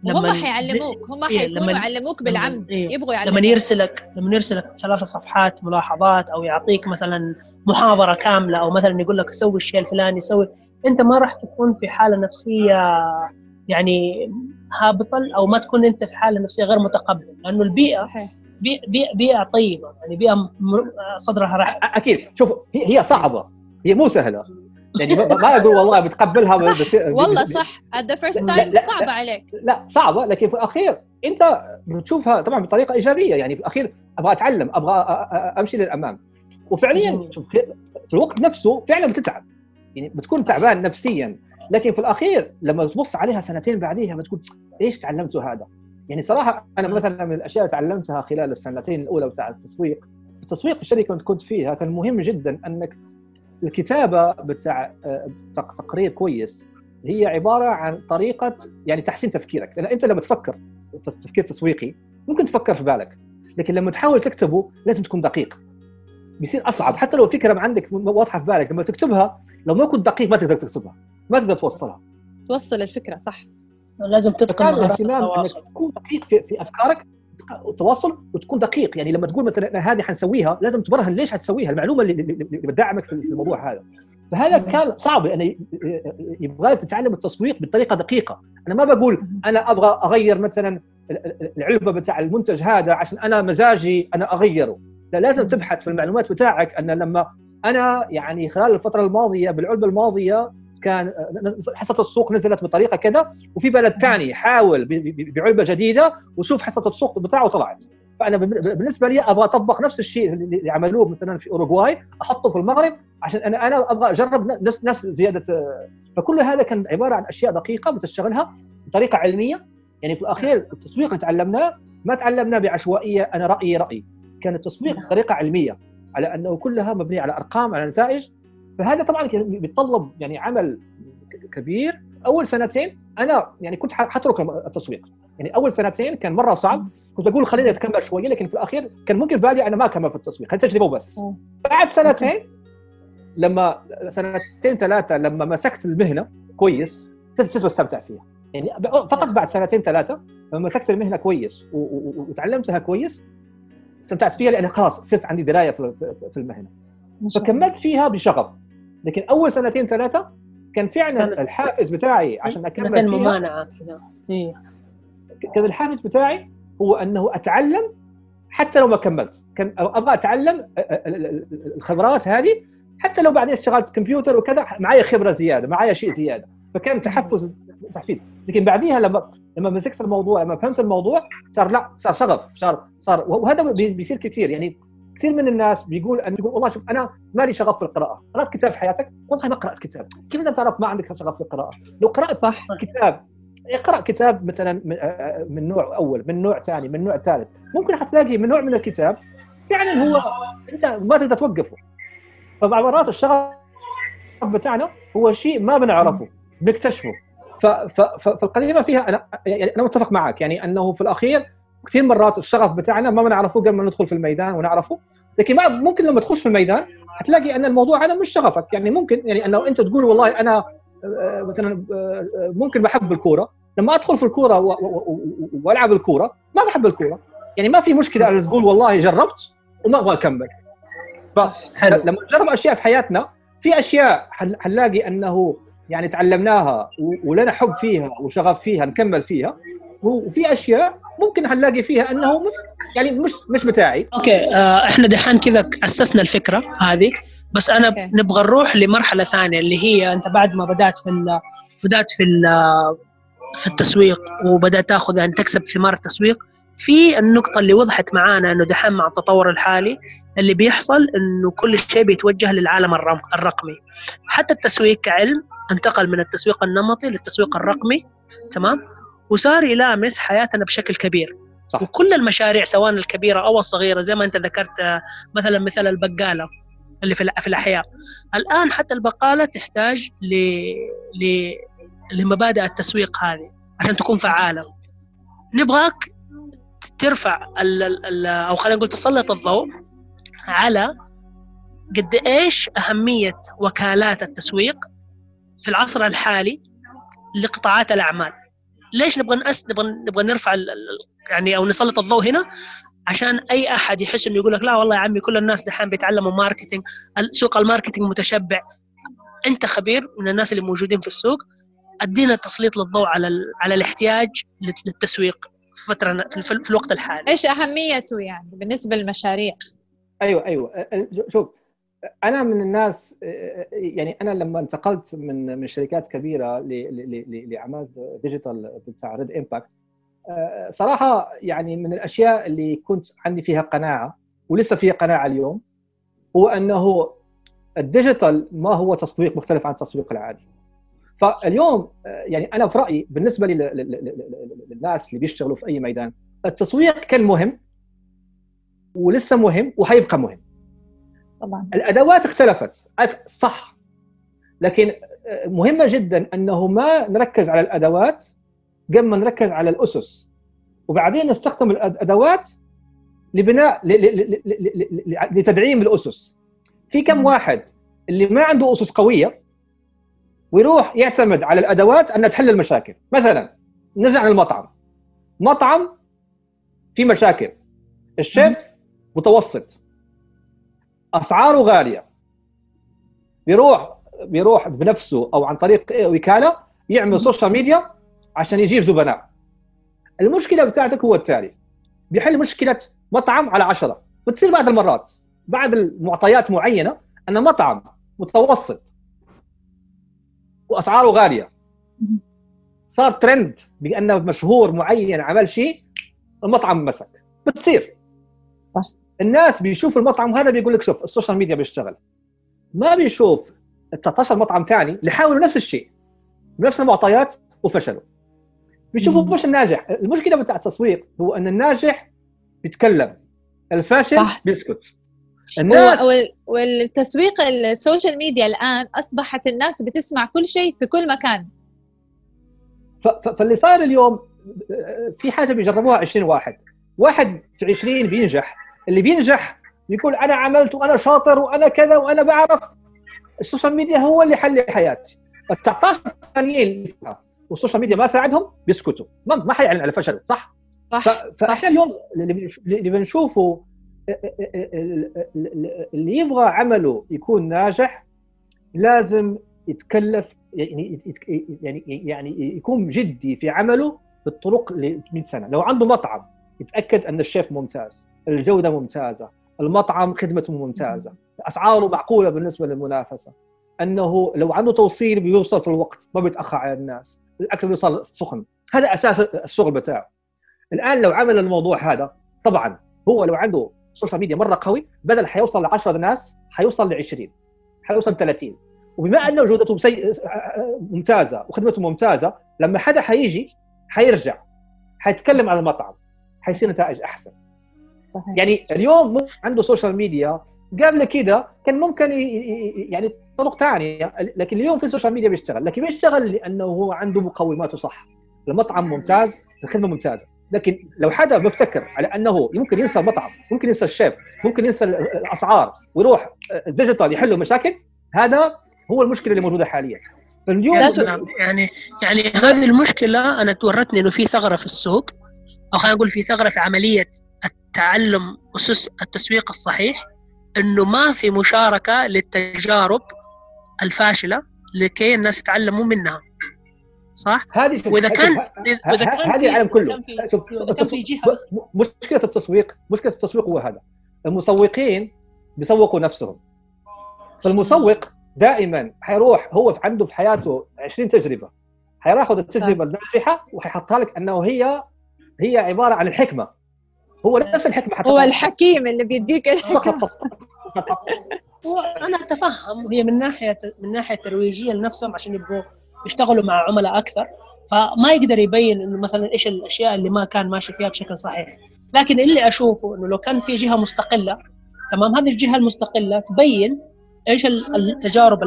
لما هم حيعلموك هم إيه، حيكونوا إيه يعلموك بالعمد إيه يبغوا يعلموك. لما يرسلك لما يرسلك ثلاث صفحات ملاحظات أو يعطيك مثلا محاضرة كاملة أو مثلا يقول لك سوي الشيء الفلاني سوي. أنت ما راح تكون في حالة نفسية يعني هابطة أو ما تكون أنت في حالة نفسية غير متقبل لأنه البيئة بيئة, بيئة طيبة يعني بيئة صدرها رحب أكيد. شوف هي صعبة. هي مو سهلة. يعني ما أقول والله بتقبلها بس والله صح. The first time صعبة عليك. لا صعبة. لكن في الأخير أنت بتشوفها طبعا بطريقة إيجابية. يعني في الأخير أبغى أتعلم أبغى أمشي للأمام. وفعليا في الوقت نفسه فعلا بتتعب. يعني بتكون تعبان نفسيا. لكن في الأخير لما تبص عليها سنتين بعديها بتقول إيش تعلمته هذا؟ يعني صراحة أنا مثلا من الأشياء اللي تعلمتها خلال السنتين الأولى بتاع التسويق التسويق في الشركة اللي كنت فيها كان مهم جدا أنك الكتابة بتاع تقرير كويس هي عبارة عن طريقة يعني تحسين تفكيرك. لأن أنت لما تفكر تفكير تسويقي ممكن تفكر في بالك لكن لما تحاول تكتبه لازم تكون دقيق. بيصير أصعب. حتى لو الفكرة عندك واضحة في بالك لما تكتبها لو ما كنت دقيق ما تقدر تكتبها. ما تقدر توصلها. توصل الفكرة صح. لازم تتقن. الاهتمام إنك تكون دقيق في, في أفكارك التواصل وتكون دقيق. يعني لما تقول مثلا هذه حنسويها لازم تبرهن ليش حتسويها؟ المعلومة اللي, اللي بتدعمك في الموضوع هذا. فهذا كان صعب يعني يبغى تتعلم التسويق بطريقة دقيقة. أنا ما بقول أنا أبغى أغير مثلا العلبة بتاع المنتج هذا عشان أنا مزاجي أنا أغيره. لا لازم تبحث في المعلومات بتاعك أن لما أنا يعني خلال الفترة الماضية بالعلبة الماضية كان حصة السوق نزلت بطريقة كذا وفي بلد ثاني حاول بعلبة جديدة وشوف حصة السوق بتاعه طلعت. فأنا بالنسبة لي أبغى أطبق نفس الشيء اللي عملوه مثلا في أوروغواي أحطه في المغرب عشان أنا أنا أبغى أجرب نفس نفس زيادة فكل هذا كان عبارة عن أشياء دقيقة بتشتغلها بطريقة علمية. يعني في الأخير التسويق اللي تعلمناه ما تعلمناه بعشوائية أنا رأيي رأيي. كان التسويق بطريقة علمية على أنه كلها مبنية على أرقام على نتائج. فهذا طبعا بيتطلب يعني عمل كبير. أول سنتين أنا يعني كنت حترك التسويق. يعني أول سنتين كان مرة صعب. كنت بقول خليني أتكمل شوية لكن في الأخير كان ممكن في بالي أنا ما أكمل في التسويق. هي تجربه وبس بعد سنتين لما سنتين ثلاثة لما مسكت المهنة كويس تسوى استمتع فيها. يعني فقط بعد سنتين ثلاثة لما مسكت المهنة كويس وتعلمتها كويس استمتعت فيها لأن خلاص صرت عندي دراية في المهنة. فكملت فيها بشغف. لكن أول سنتين ثلاثة كان فعلا الحافز بتاعي عشان أكمل فيها ممانعة كذا إيه. كان الحافز بتاعي هو أنه أتعلم حتى لو ما كملت. كان أبغى أتعلم الخبرات هذه حتى لو بعدين اشتغلت كمبيوتر وكذا معي خبرة زيادة معي شيء زيادة. فكان تحفز تحفيز. لكن بعديها لما لما مسكت الموضوع لما فهمت الموضوع صار لا صار شغف صار صار وهذا بيصير كثير يعني كثير من الناس بيقول أن يقول والله شوف أنا مالي شغف في القراءة، قرأت كتاب في حياتك؟ والله ما قرأت كتاب، كيف انت تعرف ما عندك شغف في القراءة؟ لو قرأت صح كتاب اقرأ كتاب مثلا من نوع أول، من نوع ثاني، من نوع ثالث، ممكن حتلاقي من نوع من الكتاب فعلا هو أنت ما تقدر توقفه. فبعض المرات الشغف بتاعنا هو شيء ما بنعرفه، بنكتشفه. فالقضية فيها أنا يعني أنا متفق معك يعني أنه في الأخير كثير مرات الشغف بتاعنا ما بنعرفه قبل ما ندخل في الميدان ونعرفه. لكن بعد ممكن لما تخش في الميدان حتلاقي أن الموضوع هذا مش شغفك. يعني ممكن يعني انه أنت تقول والله أنا آه، مثلا آه، ممكن بحب الكورة. لما أدخل في الكورة وألعب الكورة ما بحب الكورة. يعني ما في مشكلة أن تقول والله جربت وما أبغى أكمل. فلما نجرب أشياء في حياتنا في أشياء حنلاقي أنه يعني تعلمناها ولنا حب فيها وشغف فيها نكمل فيها وفي أشياء ممكن حنلاقي فيها أنه يعني مش مش بتاعي أوكي آه إحنا دحين كذا أسسنا الفكرة هذه بس أنا okay. نبغى نروح لمرحلة ثانية اللي هي أنت بعد ما بدأت في بدأت في في التسويق وبدأت تأخذ يعني تكسب ثمار التسويق في النقطة اللي وضحت معانا إنه دحين مع التطور الحالي اللي بيحصل إنه كل شيء بيتوجه للعالم الرقمي. حتى التسويق كعلم انتقل من التسويق النمطي للتسويق الرقمي تمام؟ وصار يلامس حياتنا بشكل كبير. صح. وكل المشاريع سواء الكبيرة أو الصغيرة زي ما أنت ذكرت مثلا مثال البقالة اللي في في الأحياء. الآن حتى البقالة تحتاج ل ل لمبادئ التسويق هذه عشان تكون فعالة. نبغاك ترفع ال ال أو خلينا نقول تسلط الضوء على قد إيش أهمية وكالات التسويق في العصر الحالي لقطاعات الأعمال. ليش نبغى نأس نبغى نبغى نرفع يعني أو نسلط الضوء هنا؟ عشان أي أحد يحس إنه يقول لك لا والله يا عمي كل الناس دحين بيتعلموا marketing سوق ال marketing متشبع. أنت خبير من الناس اللي موجودين في السوق أدينا تسليط للضوء على على الاحتياج للتسويق. في فتره في الوقت الحالي. إيش أهميته يعني بالنسبة للمشاريع؟ أيوه أيوه. شوف أنا من الناس يعني أنا لما انتقلت من من شركات كبيرة لأعمال digital بتاع Red Impact صراحة يعني من الأشياء اللي كنت عندي فيها قناعة ولسه فيها قناعة اليوم هو أنه ال digital ما هو تسويق مختلف عن التسويق العادي. فاليوم يعني أنا في رأيي بالنسبة للناس اللي بيشتغلوا في أي ميدان التسويق كان مهم ولسه مهم وحيبقى مهم. طبعا. الأدوات اختلفت صح. لكن آه، مهمة جدا أنه ما نركز على الأدوات قبل ما نركز على الأسس. وبعدين نستخدم الأدوات لبناء لتدعيم الأسس. في كم واحد اللي ما عنده أسس قوية ويروح يعتمد على الأدوات أنها تحل المشاكل. مثلا نرجع للمطعم. مطعم في مشاكل. الشيف متوسط. أسعاره غالية. بيروح بيروح بنفسه أو عن طريق وكالة يعمل social media عشان يجيب زبناء. المشكلة بتاعتك هو التالي. بيحل مشكلة مطعم على عشرة. بتصير بعض المرات بعد المعطيات معينة أن مطعم متوسط. وأسعاره غالية. صار ترند بأنه مشهور معين عمل شيء المطعم مسك. بتصير. صح. الناس بيشوف المطعم هذا بيقول لك شوف ال social media بيشتغل. ما بيشوف 19 مطعم ثاني اللي حاولوا نفس الشيء بنفس المعطيات وفشلوا. بيشوفوا مش الناجح. المشكلة بتاع التسويق هو أن الناجح بيتكلم الفاشل صح. بيسكت. الناس. والتسويق ال social media الآن أصبحت الناس بتسمع كل شيء في كل مكان. فاللي صار اليوم في حاجة بيجربوها 20 واحد. واحد في 20 بينجح. اللي بينجح يقول أنا عملت وأنا شاطر وأنا كذا وأنا بعرف. ال social media هو اللي حل حياتي. ال 19 الثانيين وال social media ما ساعدهم بيسكتوا. ما, ما حيعلن على فشله صح؟ صح فإحنا اليوم اللي بنشوفه اللي يبغى عمله يكون ناجح لازم يتكلف يعني يعني يعني يكون جدي في عمله بالطرق ل 100 سنة. لو عنده مطعم يتأكد أن الشيف ممتاز الجودة ممتازة المطعم خدمته ممتازة أسعاره معقولة بالنسبة للمنافسة أنه لو عنده توصيل بيوصل في الوقت ما بيتأخر على الناس الأكل بيوصل سخن. هذا أساس الشغل بتاعه. الآن لو عمل الموضوع هذا طبعا هو لو عنده social media مرة قوي بدل حيوصل ل 10 ناس حيوصل ل 20 حيوصل 30 وبما انه جودته مسي... ممتازة وخدمته ممتازة لما حدا حيجي حيرجع حيتكلم عن المطعم حيصير نتائج أحسن. صحيح. يعني اليوم عنده social media قبل كده كان ممكن يعني طرق ثانية لكن اليوم في ال social media بيشتغل. لكن بيشتغل لأنه هو عنده مقوماته صح. المطعم ممتاز الخدمة ممتازة. لكن لو حدا بيفتكر على أنه ممكن ينسى المطعم ممكن ينسى الشيف ممكن ينسى الأسعار ويروح الديجيتال يحل مشاكل هذا هو المشكلة اللي موجودة حاليا. فاليوم يعني يعني هذه المشكلة أنا تورطني إنه في ثغرة في السوق أو خلينا نقول في ثغرة في عملية التعلم أسس التسويق الصحيح إنه ما في مشاركة للتجارب الفاشلة لكي الناس يتعلموا منها. صح؟ هذه وإذا كان واذا كان هذه العالم كله. شوف كان في جهة. مشكلة التسويق مشكلة التسويق هو هذا. المسوقين بيسوقوا نفسهم. فالمسوق دائما حيروح هو عنده في حياته 20 تجربة. حياخذ التجربة الناجحة وحيحطها لك أنه هي هي عبارة عن الحكمة. هو نفس الحكمة حتى هو الحكيم اللي بيديك الحكمة. أنا أتفهم هي من ناحيه من ناحية ترويجية لنفسهم عشان يبغوا يشتغلوا مع عملاء أكثر فما يقدر يبين إنه مثلا إيش الأشياء اللي ما كان ماشي فيها بشكل صحيح. لكن اللي أشوفه إنه لو كان في جهة مستقلة تمام هذه الجهة المستقلة تبين إيش التجارب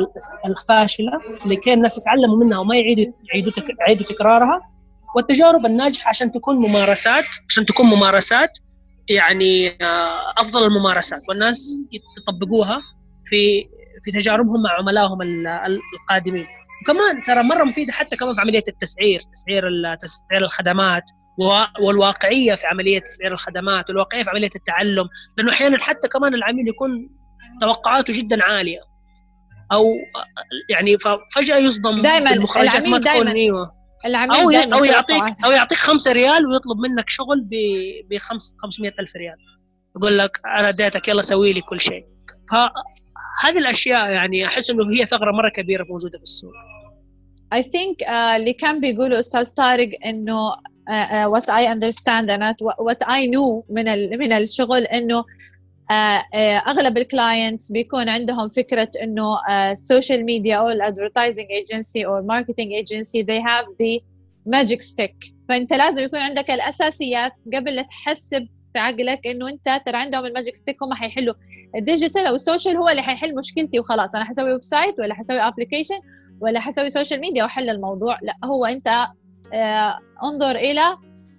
الفاشلة لكي الناس يتعلموا منها وما يعيدوا يعيدوا يعيدوا تكرارها والتجارب الناجحة عشان تكون ممارسات عشان تكون ممارسات يعني آه، أفضل الممارسات. والناس يطبقوها في في تجاربهم مع عملائهم القادمين. وكمان ترى مرة مفيدة حتى كمان في عملية التسعير تسعير تسعير الخدمات والواقعية في عملية تسعير الخدمات والواقعية في عملية التعلم لأنه أحيانا حتى كمان العميل يكون توقعاته جدا عالية. أو يعني ففجاه يصدم دائما المخرجات ما تكون إيوه. العميل أو أو يعطيك أو يعطيك 5 ريال ويطلب منك شغل ب 500 ألف ريال. يقول لك أنا اديتك يلا سوي لي كل شيء. فهذه الأشياء يعني أحس إنه هي ثغرة مرة كبيرة موجودة في السوق. I think uh, اللي كان بيقوله أستاذ طارق إنه uh, uh, what I understand and what I know من من الشغل إنه آه، آه، أغلب ال clients بيكون عندهم فكرة إنه ال social media أو ال advertising agency أو ال marketing agency they have the magic stick. فأنت لازم يكون عندك الأساسيات قبل لا تحسب في عقلك إنه أنت ترى عندهم ال magic stick هم حيحلوا ال digital أو ال social هو اللي حيحل مشكلتي وخلاص. أنا حسوي website ولا حسوي application ولا حسوي social media واحل الموضوع. لا هو أنت آه انظر إلى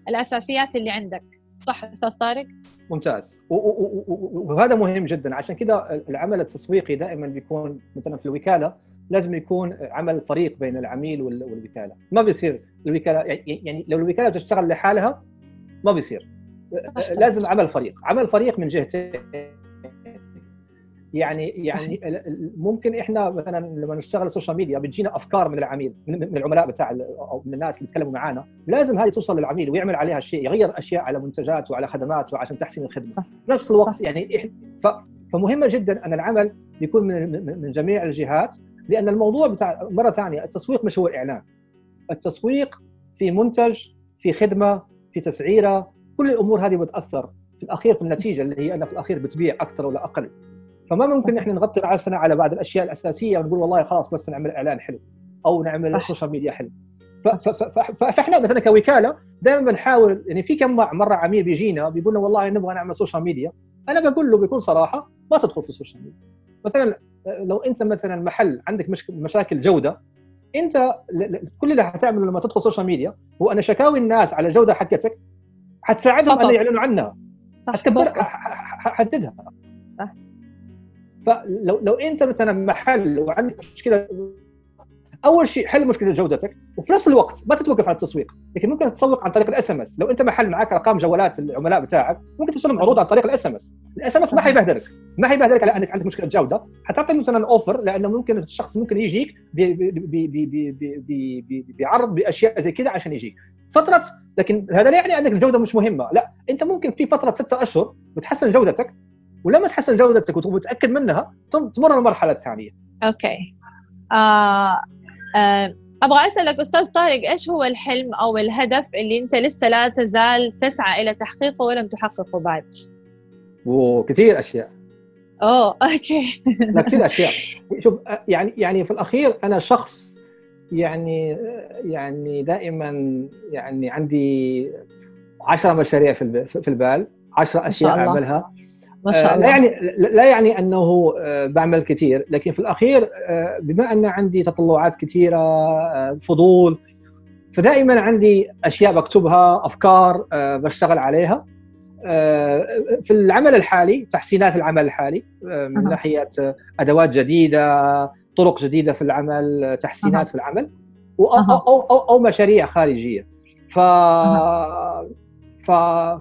الأساسيات اللي عندك. صح أستاذ طارق؟ ممتاز. وهذا مهم جدا. عشان كذا العمل التسويقي دائما بيكون مثلا في الوكالة لازم يكون عمل فريق بين العميل والوكالة. ما بيصير الوكالة يعني لو الوكالة بتشتغل لحالها ما بيصير. لازم عمل فريق. عمل فريق من جهتين. يعني يعني ممكن إحنا مثلا لما نشتغل السوشيال ميديا بتجينا أفكار من العميل من العملاء بتاع أو من الناس اللي بيتكلموا معانا. لازم هذه توصل للعميل ويعمل عليها شيء يغير أشياء على منتجاته وعلى خدماته عشان تحسين الخدمة. صح. نفس الوقت صح. يعني إحنا فمهمة جدا أن العمل يكون من من جميع الجهات لأن الموضوع بتاع مرة ثانية التسويق مش هو الاعلان التسويق في منتج في خدمة في تسعيرة كل الأمور هذه بتأثر في الأخير في النتيجة اللي هي أنها في الأخير بتبيع أكثر ولا أقل. فما ممكن إحنا نغطي راسنا على بعض الأشياء الأساسية ونقول والله خلاص بس نعمل إعلان حلو أو نعمل social media حلو. فإحنا مثلا كوكالة دائما بنحاول يعني في كم مرة عميل بيجينا بيقول لنا والله نبغى نعمل social media أنا بقول له بكل صراحة ما تدخل في ال social media مثلا لو أنت مثلا محل عندك مش مشاكل جودة أنت كل اللي حتعمله لما تدخل ال social media هو ان شكاوي الناس على الجودة حقتك حتساعدهم أن يعلنوا عنها. حتكبر حتزيدها فلو لو أنت مثلا محل وعندك مشكلة أول شيء حل مشكلة جودتك. وفي نفس الوقت ما تتوقف على التسويق لكن ممكن تسوق عن طريق ال SMS لو أنت محل معك ارقام جوالات العملاء بتاعك ممكن ترسل لهم عروض عن طريق SMS ال SMS ما حيبهدلك ما حيبهدلك على أنك عندك مشكلة جودة. حتعطي مثلا offer لأنه ممكن الشخص ممكن يجيك بعرض بأشياء زي كذا عشان يجيك. فترة لكن هذا لا يعني أنك الجودة مش مهمة. لا أنت ممكن في فترة ستة أشهر بتحسن جودتك ولما تحسن جودتك وتتاكد منها تمر المرحله الثانية okay. آه آه أبغى أسألك أستاذ طارق إيش هو الحلم أو الهدف اللي أنت لسه لا تزال تسعى إلى تحقيقه ولم تحققه بعد؟ وكثير أشياء. أوه أوكي. لا كثير أشياء. شوف يعني يعني في الأخير أنا شخص يعني يعني دائما يعني عندي عشرة مشاريع في البال عشرة أشياء أعملها. ما شاء الله لا يعني لا يعني أنه بعمل كثير لكن في الأخير بما أن عندي تطلعات كثيره فضول فدائما عندي أشياء بكتبها أفكار بشتغل عليها. في العمل الحالي تحسينات العمل الحالي من ناحية أدوات جديدة طرق جديدة في العمل تحسينات في العمل أو, أو, أو, أو مشاريع خارجية. ف ف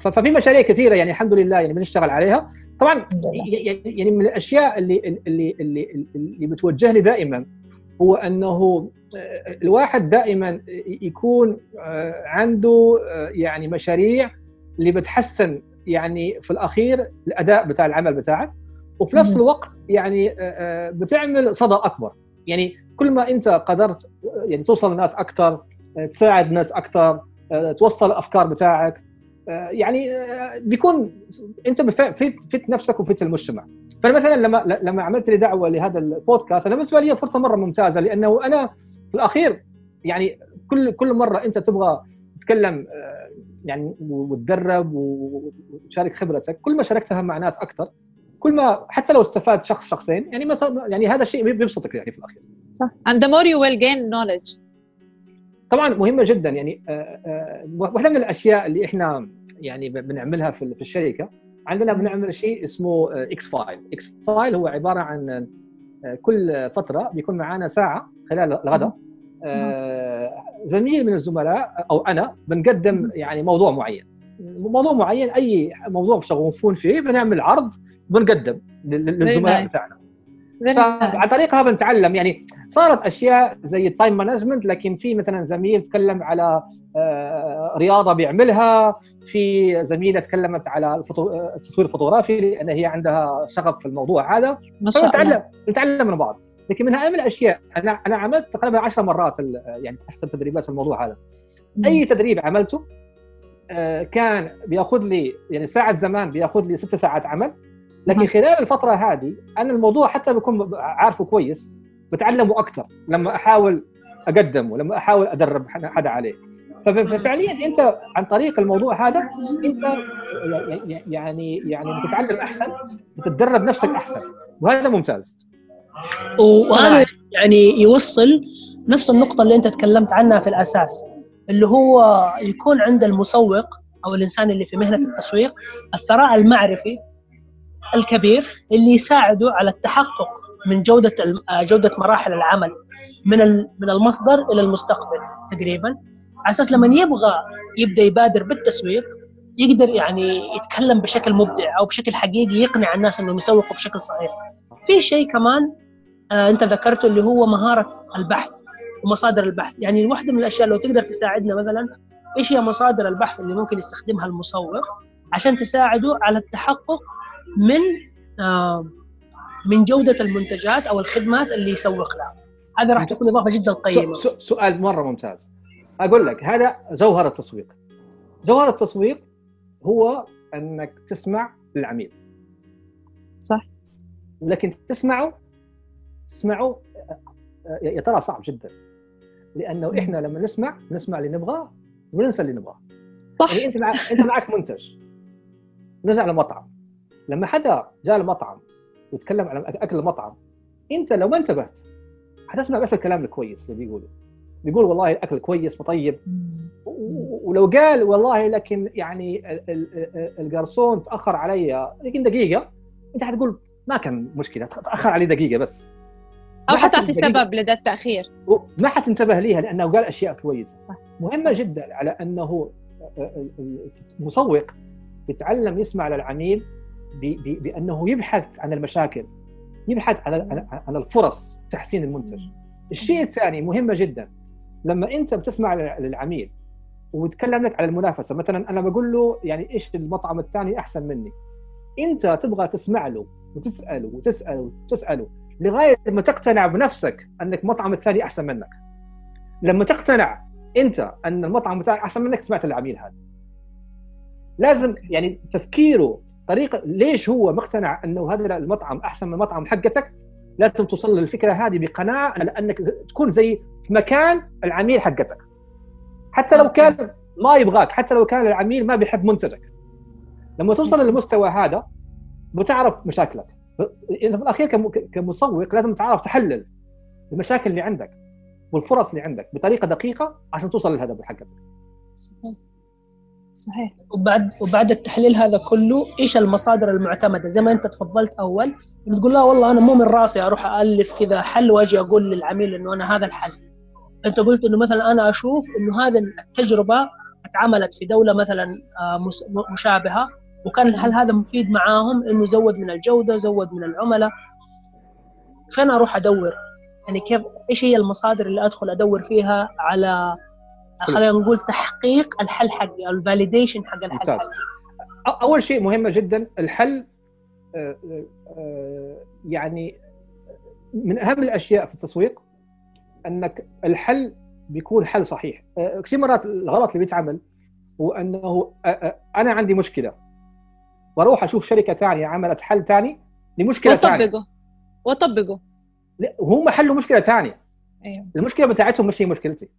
ففي مشاريع كثيرة يعني الحمد لله يعني بنشتغل عليها. طبعا يعني من الأشياء اللي اللي اللي اللي بتوجهني دائما هو أنه الواحد دائما يكون عنده يعني مشاريع اللي بتحسن يعني في الأخير الأداء بتاع العمل بتاعك وفي نفس الوقت يعني بتعمل صدى أكبر. يعني كل ما أنت قدرت يعني توصل للناس أكثر تساعد ناس أكثر توصل الأفكار بتاعك يعني بيكون انت فت نفسك وفت المجتمع. فمثلا لما لما عملت لي دعوة لهذا البودكاست أنا بالنسبة لي فرصة مرة ممتازة لأنه أنا في الأخير يعني كل كل مرة أنت تبغى تتكلم يعني وتدرب وتشارك خبرتك كل ما شاركتها مع ناس أكثر كل ما حتى لو استفاد شخص شخصين يعني مثلا يعني هذا الشيء بيبسطك يعني في الأخير. صح. And the more you will gain knowledge. طبعا مهمة جدا يعني واحدة من الأشياء اللي إحنا يعني بنعملها في الشركة عندنا بنعمل شيء اسمه X file X file هو عبارة عن كل فترة بيكون معنا ساعة خلال الغداء. زميل من الزملاء أو أنا بنقدم يعني موضوع معين. موضوع معين أي موضوع شغوفون فيه بنعمل عرض بنقدم للزملاء بتاعنا. فعن طريقها بنتعلم يعني صارت أشياء زي ال time management لكن في مثلا زميل تكلم على رياضة بيعملها في زميلة تكلمت على التصوير الفوتوغرافي لأن هي عندها شغف في الموضوع هذا. الله. نتعلم من بعض. لكن من أهم الأشياء أنا أنا عملت تقريبا 10 مرات يعني 10 تدريبات في الموضوع هذا. أي تدريب عملته كان بيأخذ لي يعني ساعة زمان بيأخذ لي ست ساعات عمل. لكن خلال الفترة هذه أنا الموضوع حتى بكون عارفه كويس بتعلمه أكثر لما أحاول أقدمه لما أحاول أدرب حدا عليه. ففعليا أنت عن طريق الموضوع هذا أنت يعني يعني بتتعلم أحسن بتتدرب نفسك أحسن وهذا ممتاز. وهذا يعني يوصل نفس النقطة اللي أنت تكلمت عنها في الأساس اللي هو يكون عند المسوق أو الإنسان اللي في مهنة التسويق الثراء المعرفي الكبير اللي يساعده على التحقق من جودة جودة مراحل العمل من من المصدر إلى المستقبل تقريبا على أساس لما يبغى يبدأ يبادر بالتسويق يقدر يعني يتكلم بشكل مبدع أو بشكل حقيقي يقنع الناس إنهم يسوقوا بشكل صحيح. في شيء كمان آه أنت ذكرته اللي هو مهارة البحث ومصادر البحث يعني واحدة من الأشياء لو تقدر تساعدنا مثلا إيش هي مصادر البحث اللي ممكن يستخدمها المسوق عشان تساعده على التحقق من آه من جودة المنتجات أو الخدمات اللي يسوق لها. هذا راح تكون إضافة جدا قيمة. سؤال مرة ممتاز. أقول لك هذا جوهر التسويق. جوهر التسويق هو أنك تسمع للعميل. صح. لكن تسمعه تسمعه يا ترى صعب جدا. لأنه إحنا لما نسمع نسمع اللي نبغاه وننسى اللي نبغاه. صح. يعني أنت معك أنت معك منتج. نرجع لمطعم. لما حدا جاء المطعم وتكلم عن أكل المطعم أنت لو ما انتبهت حتسمع بس الكلام الكويس اللي بيقوله. بيقول والله الأكل كويس وطيب. ولو قال والله لكن يعني الجرسون تأخر علي لكن دقيقة أنت حتقول ما كان مشكلة تأخر علي دقيقة بس. أو حتعطي سبب لدى التأخير. ما حتنتبه ليها لأنه قال أشياء كويسة. مهمة جدا على أنه المسوق يتعلم يسمع للعميل بأنه يبحث عن المشاكل يبحث عن عن الفرص تحسين المنتج. الشيء الثاني مهمه جدا لما أنت بتسمع للعميل ويتكلم لك على المنافسة مثلا أنا بقول له يعني إيش المطعم الثاني أحسن مني؟ أنت تبغى تسمع له وتسأله وتسأله وتسأله لغاية ما تقتنع بنفسك أنك المطعم الثاني أحسن منك. لما تقتنع أنت أن المطعم بتاعك أحسن منك سمعت العميل هذا. لازم يعني تفكيره طريقه ليش هو مقتنع أنه هذا المطعم أحسن من المطعم حقتك؟ لازم توصل للفكرة هذه بقناعه لانك تكون زي مكان العميل حقتك. حتى لو كان ما يبغاك حتى لو كان العميل ما بيحب منتجك. لما توصل للمستوى هذا بتعرف مشاكلك. انت في الأخير كمسوق لازم تعرف تحلل المشاكل اللي عندك والفرص اللي عندك بطريقة دقيقة عشان توصل للهدف حقك صحيح. وبعد وبعد التحليل هذا كله إيش المصادر المعتمدة؟ زي ما أنت تفضلت أول تقول لا والله أنا مو من راسي أروح الف كذا حل وأجي أقول للعميل إنه أنا هذا الحل. أنت قلت إنه مثلا أنا أشوف إنه هذه التجربة اتعملت في دولة مثلا آه، مشابهة وكان الحل هذا مفيد معاهم؟ إنه زود من الجودة زود من العملاء. فين أروح أدور؟ يعني كيف إيش هي المصادر اللي أدخل أدور فيها على خلينا نقول تحقيق الحل حقي أو الفاليديشن حق الحل حقي. أول شيء مهمه جدا الحل آه، آه، يعني من أهم الأشياء في التسويق أنك الحل بيكون حل صحيح. آه، كثير مرات الغلط اللي بيتعمل هو أنه أنا عندي مشكلة وأروح أشوف شركة ثانية عملت حل ثاني لمشكلة ثانية وطبقه وطبقه وهم حلوا مشكلة ثانية أيوه. المشكلة بتاعتهم مش هي مشكلتي.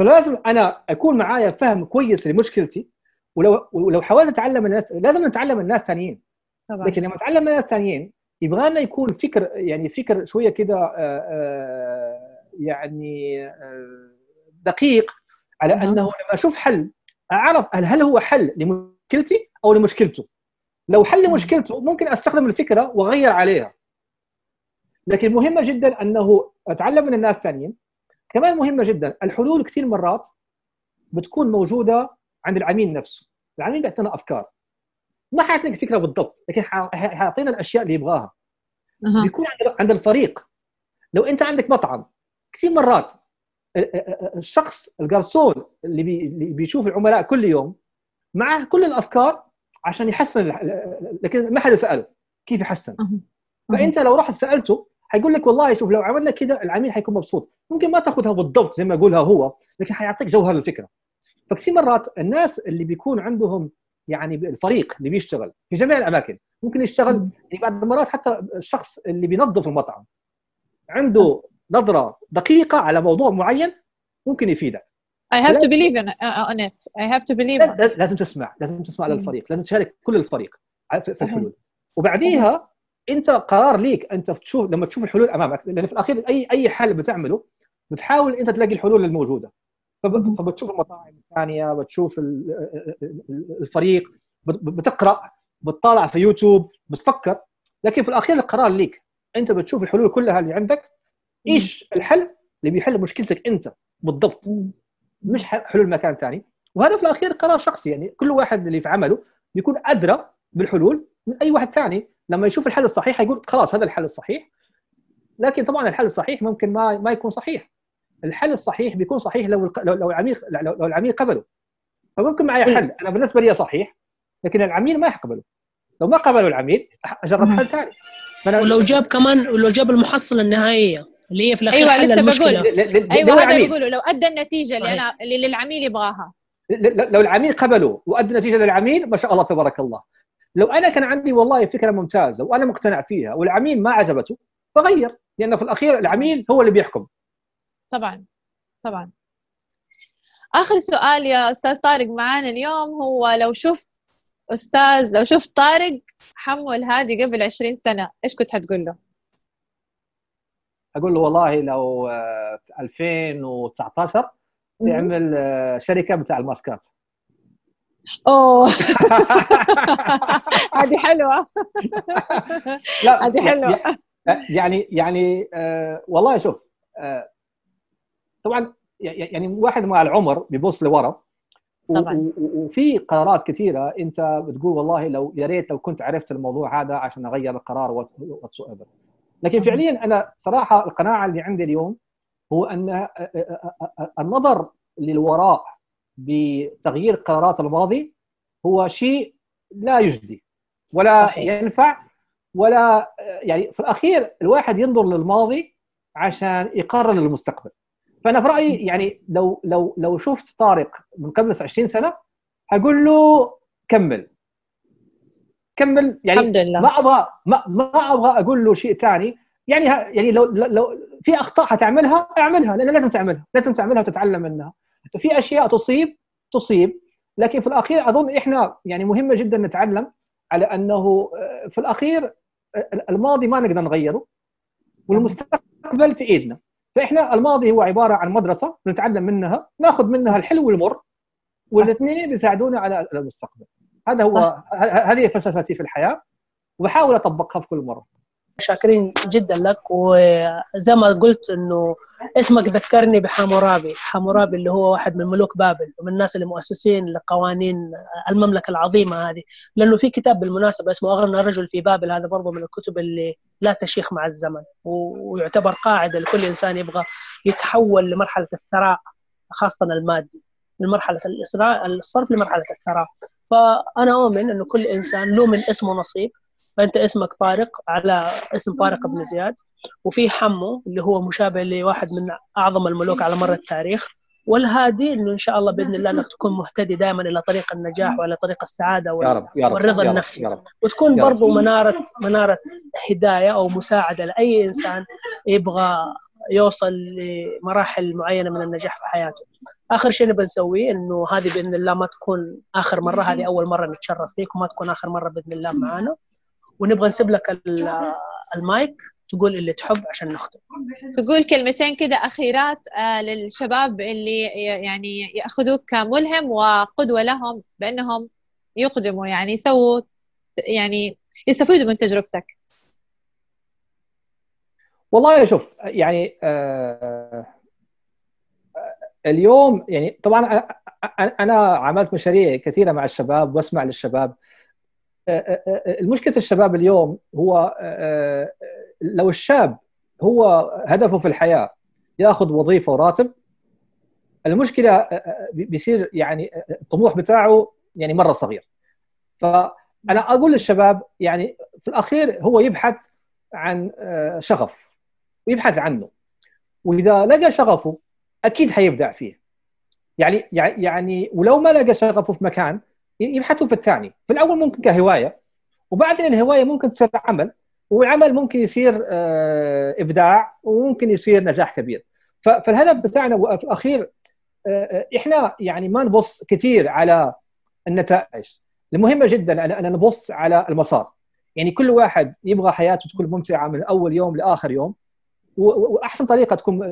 فلازم أنا أكون معايا فهم كويس لمشكلتي ولو ولو حاولت أتعلم الناس لازم نتعلم من الناس ثانيين. طبعا. لكن لما اتعلم من الناس ثانيين يبغى لنا يكون فكر يعني فكر شوية كده آه، آه، يعني آه، دقيق على أنه لما أشوف حل أعرف هل هل هو حل لمشكلتي أو لمشكلته. لو حل مشكلته ممكن أستخدم الفكرة وأغير عليها. لكن مهمة جدا أنه أتعلم من الناس الثانيين كمان مهمة جدا الحلول كثير مرات بتكون موجودة عند العميل نفسه. العميل بيعطينا أفكار. ما حيعطيك فكرة بالضبط لكن حيعطينا الأشياء اللي يبغاها. أه. بيكون عند الفريق. لو أنت عندك مطعم كثير مرات الشخص الجرسون اللي, بي اللي بيشوف العملاء كل يوم معه كل الأفكار عشان يحسن لكن ما حدا ساله كيف يحسن. فأنت لو رحت سألته حيقول لك والله شوف لو عملنا كذا العميل حيكون مبسوط. ممكن ما تاخذها بالضبط زي ما يقولها هو لكن حيعطيك جوهر الفكرة. فكثير مرات الناس اللي بيكون عندهم يعني الفريق اللي بيشتغل في جميع الأماكن ممكن يشتغل يعني بعض المرات حتى الشخص اللي بينظف المطعم. عنده نظرة دقيقة على موضوع معين ممكن يفيدك. I have to believe in, uh, on it. I have to believe لازم تسمع لازم تسمع للفريق لازم تشارك كل الفريق في الحلول. وبعديها انت قرار ليك انت تشوف لما تشوف الحلول امامك لأن في الأخير اي أي حل بتعمله بتحاول أنت تلاقي الحلول الموجودة. فبتشوف المطاعم الثانية بتشوف الفريق بتقرأ بتطالع في يوتيوب بتفكر. لكن في الأخير القرار ليك. أنت بتشوف الحلول كلها اللي عندك إيش الحل اللي بيحل مشكلتك أنت بالضبط؟ مش حلول مكان ثاني وهذا في الأخير قرار شخصي. يعني كل واحد اللي في عمله بيكون أدرى بالحلول من أي واحد ثاني لما يشوف الحل الصحيح يقول خلاص هذا الحل الصحيح. لكن طبعا الحل الصحيح ممكن ما ما يكون صحيح. الحل الصحيح بيكون صحيح لو لو العميل لو العميل قبله. فممكن معي حل. أنا بالنسبة لي صحيح لكن العميل ما يقبله. لو ما قبله العميل أجرب حل ثاني. ولو جاب كمان ولو جاب المحصله النهائية اللي هي في الأخير أيوه لسه بقول. أيوه هذا بقوله. لو أدى النتيجة اللي أنا اللي العميل يبغاها. لو العميل قبله وأدى النتيجة للعميل ما شاء الله تبارك الله. لو أنا كان عندي والله فكرة ممتازة وأنا مقتنع فيها والعميل ما عجبته بغير لأنه في الأخير العميل هو اللي بيحكم. طبعا طبعا. آخر سؤال يا أستاذ طارق معانا اليوم هو لو شفت أستاذ لو شفت طارق حمو الهادي قبل 20 سنة إيش كنت حتقول له؟ أقول له والله لو في 2019 تعمل آه، شركة بتاع الماسكات. أوه. هذه حلوة. لا هذه حلوة. يعني يعني آه والله شوف آه طبعا يعني واحد مع العمر بيبص لورا طبعا. وفي قرارات كثيرة أنت بتقول والله لو يا ريت لو كنت عرفت الموضوع هذا عشان أغير القرار واتس لكن فعليا أنا صراحة القناعة اللي عندي اليوم هو أن آه، آه، آه، النظر للوراء بتغيير قرارات الماضي هو شيء لا يجدي ولا. ينفع ولا يعني في الأخير الواحد ينظر للماضي عشان يقرر للمستقبل. فأنا في رأيي يعني لو لو لو شفت طارق من قبل 20 سنة أقول له كمل. كمل يعني الحمد لله. ما أبغى ما, ما أبغى أقول له شيء ثاني يعني يعني لو لو في أخطاء حتعملها أعملها لأن لازم تعملها لازم تعملها وتتعلم منها. في أشياء تصيب تصيب. لكن في الأخير أظن إحنا يعني مهمة جدا نتعلم على أنه آه، في الأخير آه، الماضي ما نقدر نغيره والمستقبل في إيدنا. فإحنا الماضي هو عبارة عن مدرسة نتعلم منها ناخذ منها الحلو والمر والاثنين بيساعدونا على المستقبل. هذا هو هذه فلسفتي في الحياة وبحاول أطبقها في كل مرة. شاكرين جدا لك وزي ما قلت إنه اسمك ذكرني بحامورابي حامورابي اللي هو واحد من ملوك بابل ومن الناس اللي مؤسسين لقوانين المملكة العظيمة هذه. لأنه في كتاب بالمناسبة اسمه اغرنا الرجل في بابل هذا برضه من الكتب اللي لا تشيخ مع الزمن ويعتبر قاعدة لكل إنسان يبغى يتحول لمرحلة الثراء خاصة المادي من مرحله الصرف لمرحلة الثراء. فأنا اؤمن إنه كل إنسان له من اسمه نصيب. فأنت اسمك طارق على اسم طارق بن زياد وفي حمو اللي هو مشابه لواحد من أعظم الملوك على مر التاريخ والهادي إنه إن شاء الله بإذن الله إنك تكون مهتدي دائما إلى طريق النجاح وإلى طريق السعادة وال... يا رب يا رب والرضا يا النفسي يا رب وتكون برضو منارة منارة هداية أو مساعدة لأي إنسان يبغى يوصل لمراحل معينة من النجاح في حياته. آخر شيء نبغى نسويه إنه هذه بإذن الله ما تكون آخر مرة هذه أول مرة نتشرف فيك وما تكون آخر مرة بإذن الله معانا. ونبغى نسيب لك المايك تقول اللي تحب عشان نختم. تقول كلمتين كده أخيرات آه، للشباب اللي يعني يأخذوك كملهم وقدوة لهم بأنهم يقدموا يعني يسووا يعني يستفيدوا من تجربتك. والله شوف يعني آه اليوم يعني طبعا أنا عملت مشاريع كثيرة مع الشباب وأسمع للشباب. المشكلة الشباب اليوم هو لو الشاب هو هدفه في الحياة ياخذ وظيفة وراتب المشكلة بيصير يعني الطموح بتاعه يعني مرة صغير. فأنا أقول للشباب يعني في الأخير هو يبحث عن شغف ويبحث عنه. وإذا لقى شغفه أكيد حيبدع فيه. يعني يعني ولو ما لقى شغفه في مكان يبحثوا في الثاني. في الأول ممكن كهواية وبعدين الهواية ممكن تصير عمل والعمل ممكن يصير آه، إبداع وممكن يصير نجاح كبير. فالهدف بتاعنا في الأخير آه، آه، إحنا يعني ما نبص كثير على النتائج. المهمه جدا ان نبص على المسار. يعني كل واحد يبغى حياته تكون ممتعة من أول يوم لآخر يوم وأحسن طريقة تكون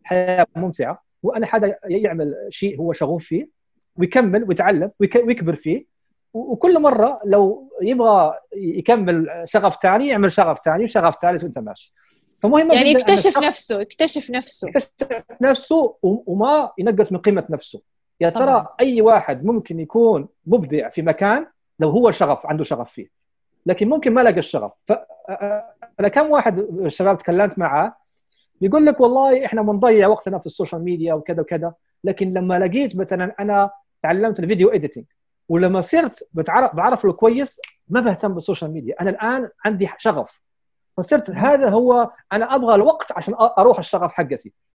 الحياة ممتعة. وأنا حدا يعمل شيء هو شغوف فيه. ويكمل ويتعلم ويكبر فيه. وكل مرة لو يبغى يكمل شغف ثاني يعمل شغف ثاني وشغف ثالث وانت ماشي. فمهم يعني يكتشف نفسه يكتشف نفسه. يكتشف نفسه وما ينقص من قيمة نفسه. يا ترى طبعا. أي واحد ممكن يكون مبدع في مكان لو هو شغف عنده شغف فيه. لكن ممكن ما لقى الشغف. أنا كم واحد الشباب تكلمت معاه بيقول لك والله إحنا بنضيع وقتنا في ال social media وكذا وكذا لكن لما لقيت مثلا أنا تعلمت ال video editing ولما صرت بتعرف بعرف له كويس ما بهتم بال social media. أنا الآن عندي شغف. فصرت هذا هو أنا أبغى الوقت عشان أروح الشغف حقتي.